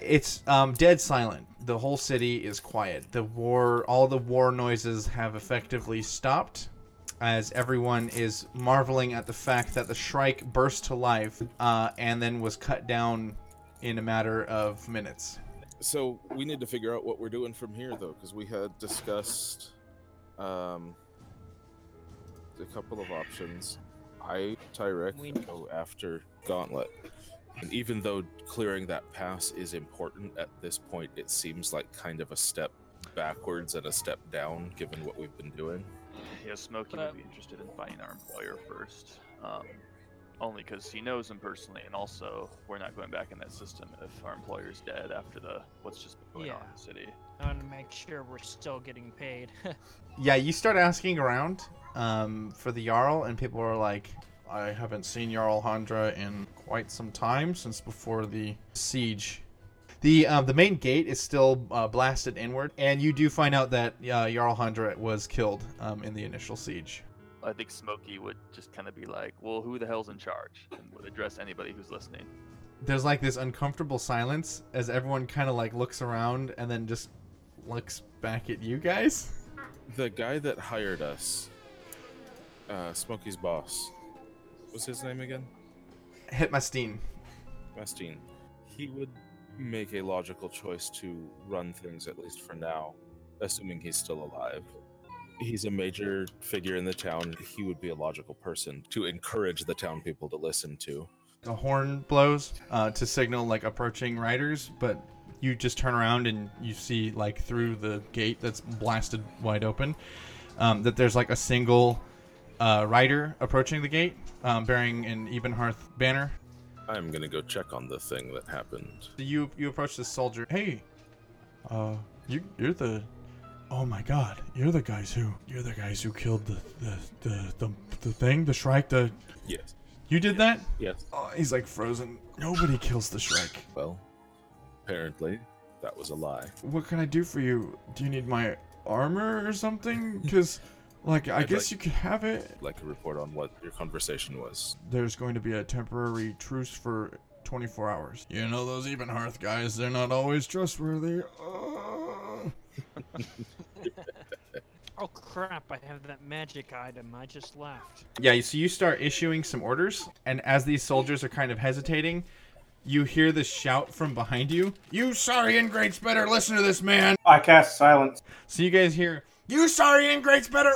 It's um, dead silent. The whole city is quiet. The war, all the war noises have effectively stopped, as everyone is marveling at the fact that the Shrike burst to life uh, and then was cut down in a matter of minutes. So we need to figure out what we're doing from here, though, because we had discussed um, a couple of options. I, Tyrek, We- go after Gauntlet. And even though clearing that pass is important at this point, it seems like kind of a step backwards and a step down given what we've been doing. Yeah, Smokey But- would be interested in finding our employer first. Um, only because he knows him personally, and also we're not going back in that system if our employer's dead after the what's just been going on in the city. I want to make sure we're still getting paid. Yeah, you start asking around um, for the Jarl, and people are like, I haven't seen Jarl Handra in quite some time since before the siege. The uh, the main gate is still uh, blasted inward, and you do find out that uh, Jarl Handra was killed um, in the initial siege. I think Smokey would just kind of be like, "Well, who the hell's in charge?" and would address anybody who's listening. There's like this uncomfortable silence as everyone kind of like looks around and then just looks back at you guys. The guy that hired us, uh, Smokey's boss, what's his name again? Hitmastine. Mastine. He would make a logical choice to run things, at least for now, assuming he's still alive. He's a major figure in the town. He would be a logical person to encourage the town people to listen to. a horn blows uh, to signal like approaching riders, but you just turn around and you see like through the gate that's blasted wide open um, that there's like a single uh, rider approaching the gate um, bearing an Ebonhearth banner. I'm gonna go check on the thing that happened. You you approach this soldier. Hey, uh, you you're the. Oh my God! You're the guys who you're the guys who killed the the the the, the thing, the Shrike. The Yes. you did that? Yes. Oh, he's like frozen. Nobody kills the Shrike. Well, apparently, that was a lie. What can I do for you? Do you need my armor or something? Because, like, I I'd guess like- you could have it. Like a report on what your conversation was. There's going to be a temporary truce for 24 hours. You know those Ebonhearth guys, they're not always trustworthy. Uh. oh crap! I have that magic item. I just left. Yeah, so you start issuing some orders, and as these soldiers are kind of hesitating, you hear this shout from behind you. You sorry ingrates better listen to this man. I cast silence. So you guys hear, "You sorry ingrates better."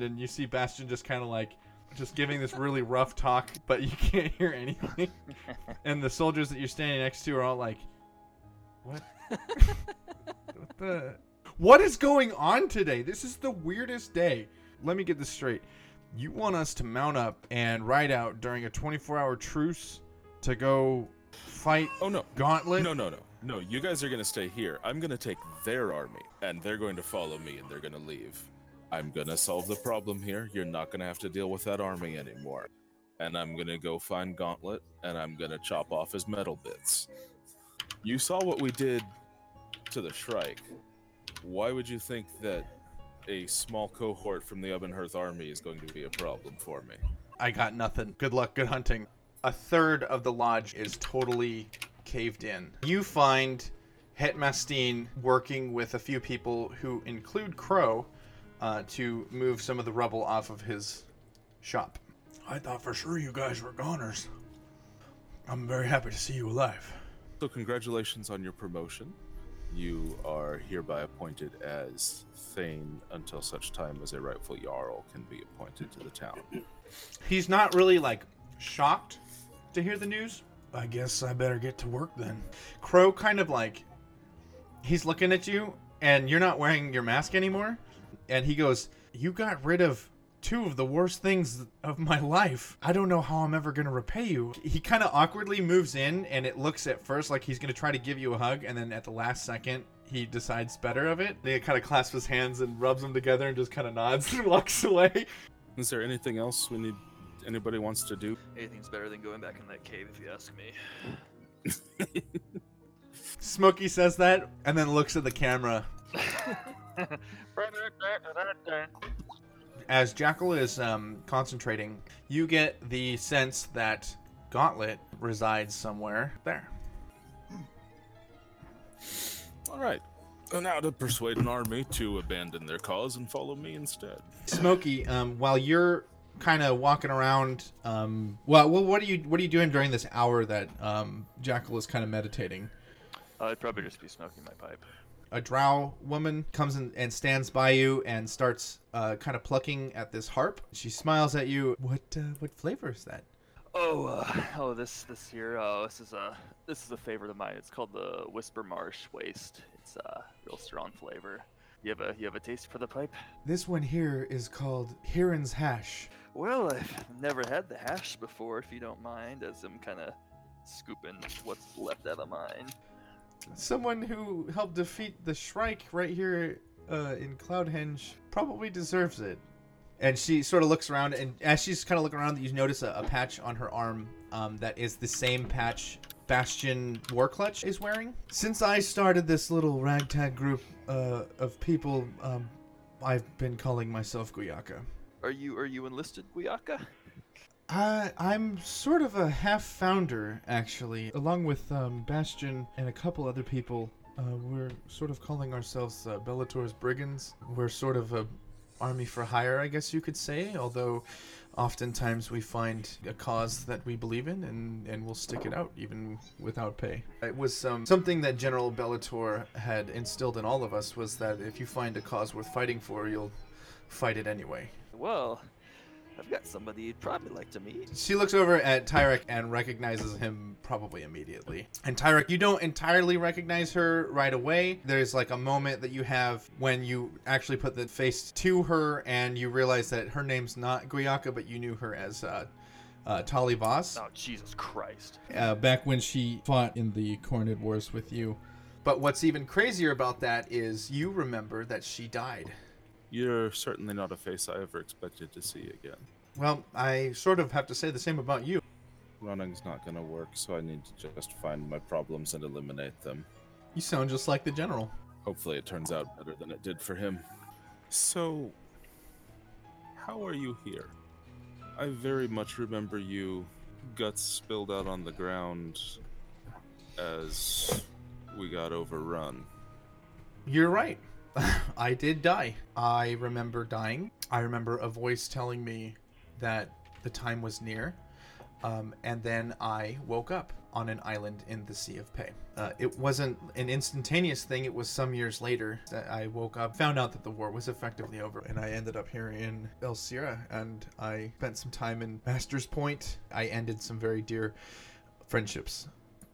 And then you see Bastion just kind of like, just giving this really rough talk, but you can't hear anything. and the soldiers that you're standing next to are all like, "What? what the? What is going on today? This is the weirdest day." Let me get this straight. You want us to mount up and ride out during a 24-hour truce to go fight Oh no. Gauntlet? No, no, no. No, you guys are going to stay here. I'm going to take their army, and they're going to follow me, and they're going to leave. I'm to solve the problem here. You're not to have to deal with that army anymore. And I'm to go find Gauntlet, and I'm to chop off his metal bits. You saw what we did to the Shrike. Why would you think that a small cohort from the Ebonhearth army is going to be a problem for me? I got nothing. Good luck, good hunting. A third of the lodge is totally caved in. You find Hetmastine working with a few people who include Crow uh, to move some of the rubble off of his shop. I thought for sure you guys were goners. I'm very happy to see you alive. So, congratulations on your promotion. You are hereby appointed as Thane until such time as a rightful Jarl can be appointed to the town. He's not really like shocked to hear the news. I guess I better get to work then. Crow kind of like he's looking at you and you're not wearing your mask anymore and he goes, "You got rid of two of the worst things of my life. I don't know how I'm ever going to repay you." He kind of awkwardly moves in and it looks at first like he's going to try to give you a hug and then at the last second he decides better of it. He kind of clasps his hands and rubs them together and just kind of nods and walks away. Is there anything else we need? Anybody wants to do? Anything's better than going back in that cave, if you ask me. Smokey says that and then looks at the camera. As Jackal is um, concentrating, you get the sense that Gauntlet resides somewhere there. All right. And now to persuade an army to abandon their cause and follow me instead. Smokey, um, while you're kind of walking around, um, well, well, what are you what are you doing during this hour that um, Jackal is kind of meditating? Uh, I'd probably just be smoking my pipe. A drow woman comes in and stands by you and starts uh, kind of plucking at this harp. She smiles at you. What uh, what flavor is that? Oh, uh, oh, this this here. Oh, this is a this is a favorite of mine. It's called the Whisper Marsh Waste. It's a real strong flavor. You have a you have a taste for the pipe? This one here is called Hiran's Hash. Well, I've never had the hash before, if you don't mind, as I'm kind of scooping what's left out of mine. Someone who helped defeat the Shrike right here uh, in Cloudhenge probably deserves it. And she sort of looks around, and as she's kind of looking around, you notice a, a patch on her arm um, that is the same patch Bastion Warclutch is wearing. Since I started this little ragtag group uh, of people, um, I've been calling myself Guyaka. Are you are you enlisted, Guyaka? I, I'm sort of a half founder, actually, along with um, Bastion and a couple other people. Uh, we're sort of calling ourselves uh, Bellator's Brigands. We're sort of a army for hire, I guess you could say, although oftentimes we find a cause that we believe in and, and we'll stick it out even without pay. It was um, something that General Bellator had instilled in all of us was that if you find a cause worth fighting for, you'll fight it anyway. Well, I've got somebody you'd probably like to meet. She looks over at Tyrek and recognizes him probably immediately. And Tyrek, you don't entirely recognize her right away. There's like a moment that you have when you actually put the face to her and you realize that her name's not Guyaka, but you knew her as uh, uh, Tali Voss. Oh, Jesus Christ. Uh, back when she fought in the Cornid Wars with you. But what's even crazier about that is you remember that she died. You're certainly not a face I ever expected to see again. Well, I sort of have to say the same about you. Running's not gonna work, so I need to just find my problems and eliminate them. You sound just like the General. Hopefully, it turns out better than it did for him. So, how are you here? I very much remember you, guts spilled out on the ground as we got overrun. You're right. I did die. I remember dying. I remember a voice telling me that the time was near. Um, and then I woke up on an island in the Sea of Pei. Uh, it wasn't an instantaneous thing, it was some years later that I woke up, found out that the war was effectively over, and I ended up here in El Sierra. And I spent some time in Master's Point. I ended some very dear friendships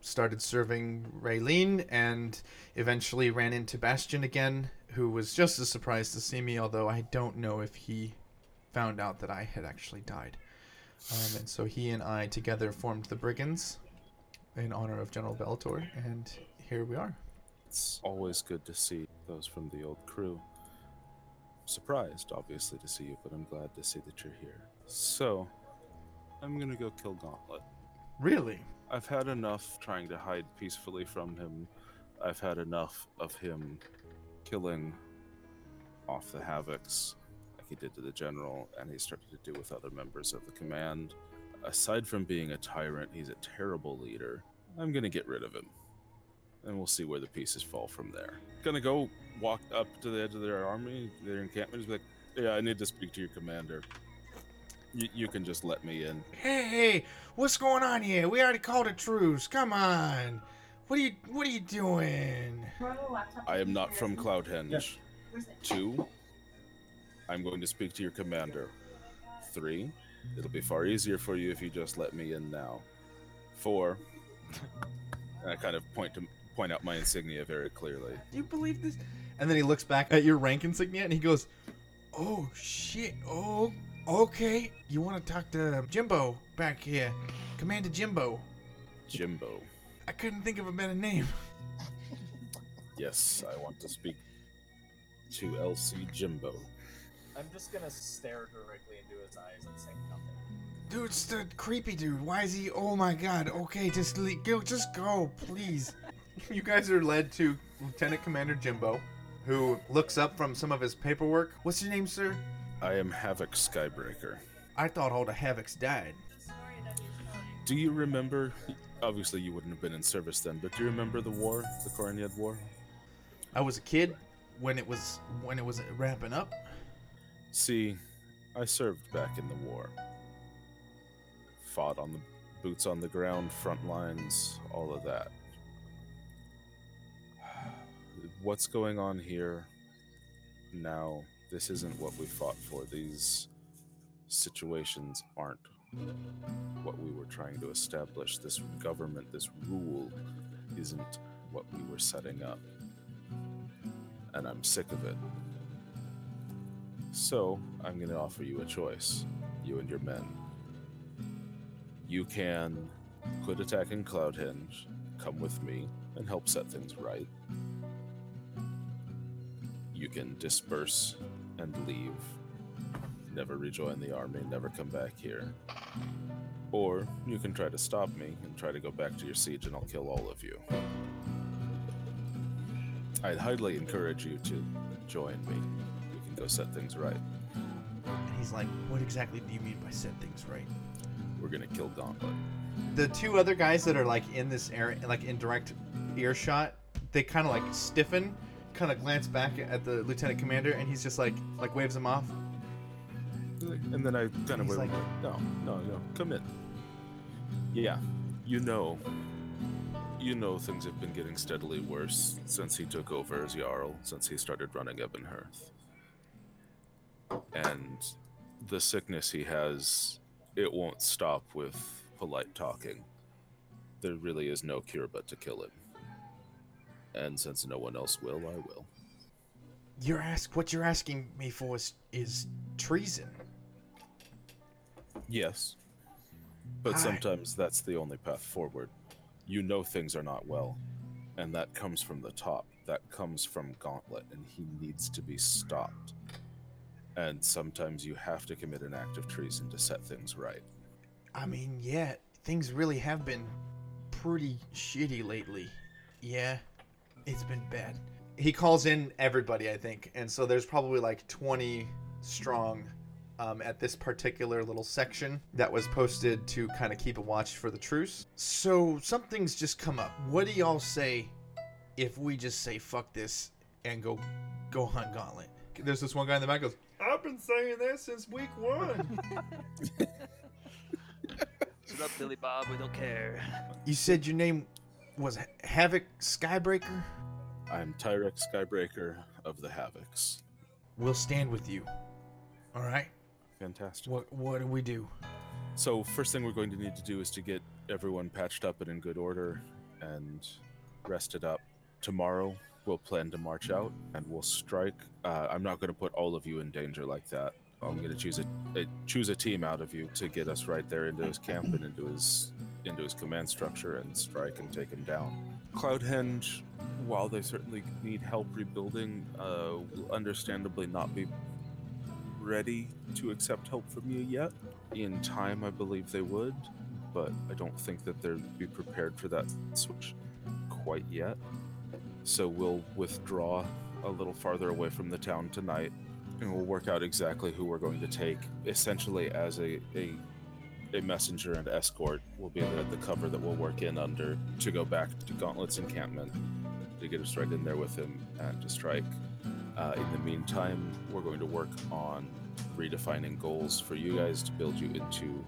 started serving Raylene and eventually ran into Bastion again, who was just as surprised to see me, although I don't know if he found out that I had actually died. Um, and so he and I together formed the Brigands in honor of General Bellator, and here we are. It's always good to see those from the old crew. Surprised, obviously, to see you, but I'm glad to see that you're here. So, I'm gonna go kill Gauntlet. Really? I've had enough trying to hide peacefully from him. I've had enough of him killing off the Havocs like he did to the General, and he started to do with other members of the command. Aside from being a tyrant, he's a terrible leader. I'm gonna get rid of him. And we'll see where the pieces fall from there. Gonna go walk up to the edge of their army, their encampment, just be like, yeah, I need to speak to your commander. You, you can just let me in. Hey, hey, what's going on here? We already called a truce. Come on. What are you What are you doing? I am not from Cloudhenge. Two, I'm going to speak to your commander. Three, it'll be far easier for you if you just let me in now. Four, and I kind of point to point out my insignia very clearly. Do you believe this? And then he looks back at your rank insignia and he goes, "Oh shit! Oh, okay. You want to talk to Jimbo back here, Commander Jimbo? Jimbo. I couldn't think of a better name. Yes, I want to speak to LC Jimbo. I'm just gonna stare directly into his eyes and say nothing. Dude, it's the creepy dude. Why is he? Oh my god. Okay, just le- go, just go, please. You guys are led to Lieutenant Commander Jimbo, who looks up from some of his paperwork. What's your name, sir? I am Havoc Skybreaker. I thought all the Havocs died. Do you remember? Obviously, you wouldn't have been in service then, but do you remember the war, the Corigned War? I was a kid when it was when it was ramping up. See, I served back in the war. Fought on the boots on the ground, front lines, all of that. What's going on here now? This isn't what we fought for. These situations aren't what we were trying to establish. This government, this rule, isn't what we were setting up. And I'm sick of it. So, I'm going to offer you a choice, you and your men. You can quit attacking Cloudhenge, come with me, and help set things right. You can disperse and leave, never rejoin the army, never come back here. Or you can try to stop me and try to go back to your siege, and I'll kill all of you. I'd highly encourage you to join me. We can go set things right. And he's like, "What exactly do you mean by set things right?" We're gonna kill Gauntlet. The two other guys that are like in this area, like in direct earshot, they kind of like stiffen, kind of glance back at the lieutenant commander, and he's just like, like waves him off. And then I kind of went, like- no, no, no, come in. Yeah, you know, you know things have been getting steadily worse since he took over as Jarl, since he started running Ebonhearth. And the sickness he has, it won't stop with polite talking. There really is no cure but to kill it. And since no one else will, I will. You're ask what you're asking me for is, is treason. Yes. But I- sometimes that's the only path forward. You know things are not well. And that comes from the top. That comes from Gauntlet, and he needs to be stopped. And sometimes you have to commit an act of treason to set things right. I mean, yeah, things really have been pretty shitty lately. Yeah, it's been bad. He calls in everybody, I think, and so there's probably like 20 strong um, at this particular little section that was posted to kind of keep a watch for the truce. So something's just come up. What do y'all say if we just say fuck this and go go hunt Gauntlet? There's this one guy in the back goes, I've been saying that since week one. Shut up, Billy Bob. We don't care. You said your name was Havoc Skybreaker? I'm Tyrek Skybreaker of the Havocs. We'll stand with you. All right. Fantastic. What what do we do? So, first thing we're going to need to do is to get everyone patched up and in good order and rested up. Tomorrow, we'll plan to march out and we'll strike. Uh, I'm not going to put all of you in danger like that. I'm going to choose a, a choose a team out of you to get us right there into his camp and into his into his command structure and strike and take him down. Cloudhenge, while they certainly need help rebuilding, uh, will understandably not be ready to accept help from you yet. In time, I believe they would, but I don't think that they'd be prepared for that switch quite yet. So we'll withdraw a little farther away from the town tonight, and we'll work out exactly who we're going to take, essentially as a, a a messenger and escort will be the, the cover that we'll work in under to go back to Gauntlet's encampment to get us right in there with him and to strike. Uh, in the meantime, we're going to work on redefining goals for you guys to build you into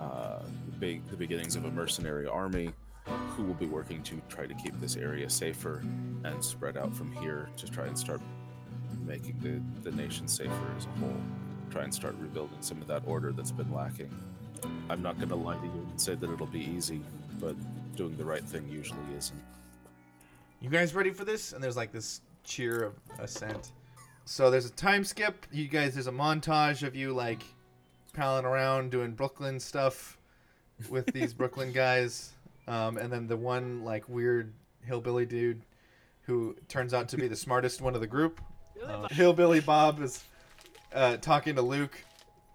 uh, the, beginnings of a mercenary army who will be working to try to keep this area safer and spread out from here to try and start making the, the nation safer as a whole. Try and start rebuilding some of that order that's been lacking. I'm not going to lie to you and say that it'll be easy, but doing the right thing usually isn't. You guys ready for this? And there's like this cheer of assent. So there's a time skip. You guys, there's a montage of you like palling around doing Brooklyn stuff with these Brooklyn guys, um, and then the one like weird hillbilly dude who turns out to be the smartest one of the group. Uh, hillbilly Bob is uh, talking to Luke,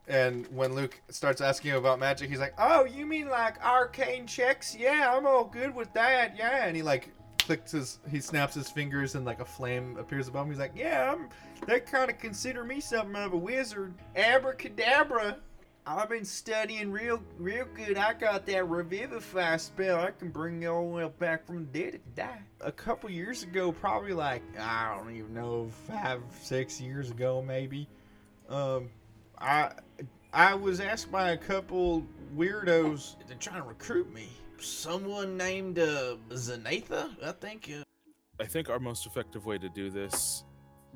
and when Luke starts asking him about magic, he's like, "Oh, you mean like arcane checks? Yeah, I'm all good with that. Yeah." And he like clicks his, he snaps his fingers, and like a flame appears above him. He's like, "Yeah, I'm. They kind of consider me something of a wizard. Abracadabra." I've been studying real, real good. I got that revivify spell. I can bring you all the back from the dead you die. A couple years ago, probably like I don't even know, five, six years ago, maybe. Um, I I was asked by a couple weirdos. They're trying to recruit me. Someone named uh, Zanatha, I think. Uh, I think our most effective way to do this,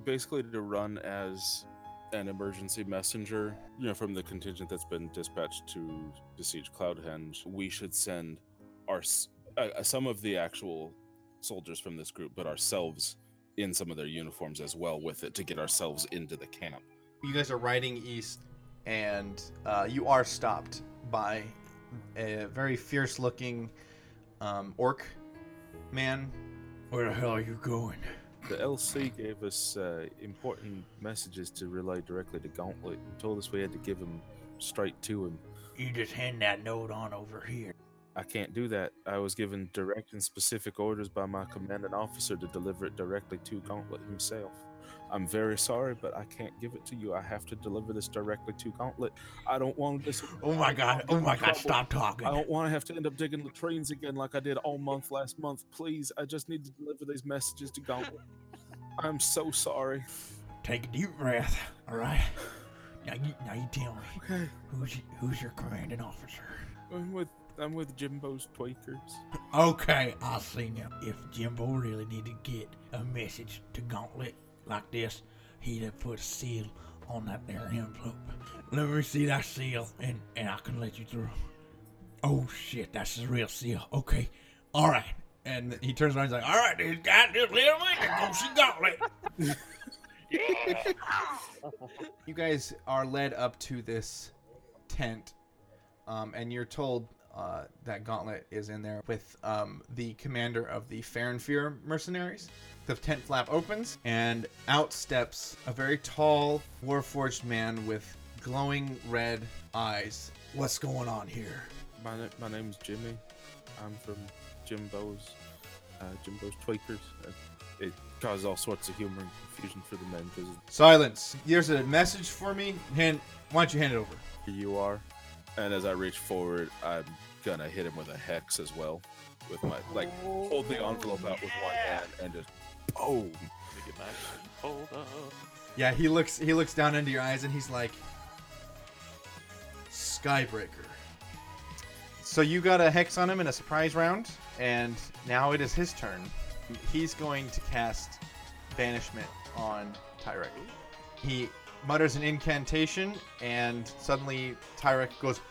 basically to run as an emergency messenger, you know, from the contingent that's been dispatched to besiege Cloudhenge, we should send our uh, uh, some of the actual soldiers from this group, but ourselves in some of their uniforms as well with it to get ourselves into the camp. You guys are riding east, and uh, you are stopped by a very fierce-looking um, orc man. Where the hell are you going? The LC gave us uh, important messages to relay directly to Gauntlet and told us we had to give them straight to him. You just hand that note on over here. I can't do that. I was given direct and specific orders by my commanding officer to deliver it directly to Gauntlet himself. I'm very sorry, but I can't give it to you. I have to deliver this directly to Gauntlet. I don't want this. Oh my god! Oh my god! Stop talking. I don't want to have to end up digging latrines again like I did all month last month. Please, I just need to deliver these messages to Gauntlet. I'm so sorry. Take a deep breath. All right. Now you, now you tell me Okay, who's who's your commanding officer? I'm with I'm with Jimbo's Tweakers. Okay, I'll see now. If Jimbo really needed to get a message to Gauntlet like this, he'd have put a seal on that there envelope. Let me see that seal, and, and I can let you through. Oh shit, that's the real seal. Okay, all right. And he turns around he's like, all right, these guys just little minute, go see Gauntlet. you guys are led up to this tent, um, and you're told uh, that Gauntlet is in there with um, the commander of the Farinfear mercenaries. The tent flap opens, and out steps a very tall, warforged man with glowing red eyes. What's going on here? My na- my name's Jimmy. I'm from Jimbo's uh, Jimbo's Tweakers. Uh, it caused all sorts of humor and confusion for the men because Silence. There's a message for me. Hand. Why don't you hand it over? here you are. And as I reach forward, I'm gonna hit him with a hex as well, with my like hold the envelope out with one hand and just boom. Let me get my hold up. Yeah, he looks. He looks down into your eyes, and he's like, "Skybreaker." So you got a hex on him in a surprise round, and now it is his turn. He's going to cast banishment on Tyrek. He mutters an incantation, and suddenly Tyrek goes,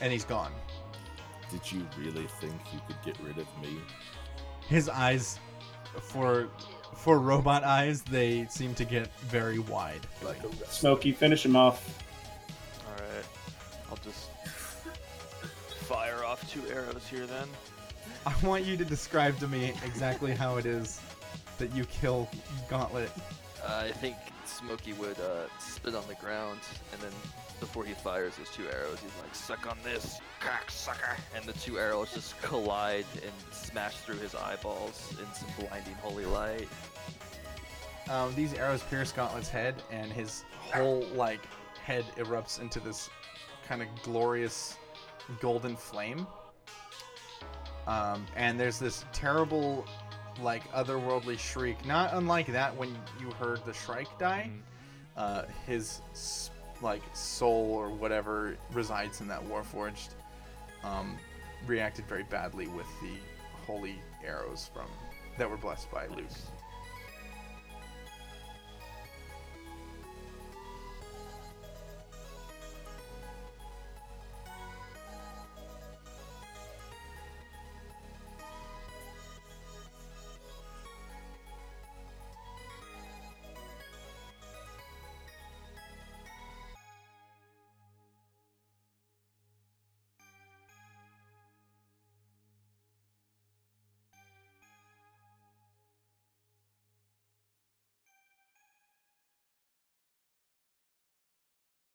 and he's gone. Did you really think you could get rid of me? His eyes, for for robot eyes, they seem to get very wide. Like Smokey, finish him off. Alright. I'll just fire off two arrows here then. I want you to describe to me exactly how it is that you kill Gauntlet. Uh, I think Smokey would uh, spit on the ground, and then before he fires his two arrows, he's like, "Suck on this, cocksucker!" And the two arrows just collide and smash through his eyeballs in some blinding holy light. Um, these arrows pierce Gauntlet's head, and his whole like head erupts into this kind of glorious golden flame. Um, and there's this terrible, like otherworldly shriek, not unlike that when you heard the Shrike die. Uh, his like soul or whatever resides in that Warforged um, reacted very badly with the holy arrows from that were blessed by Luke.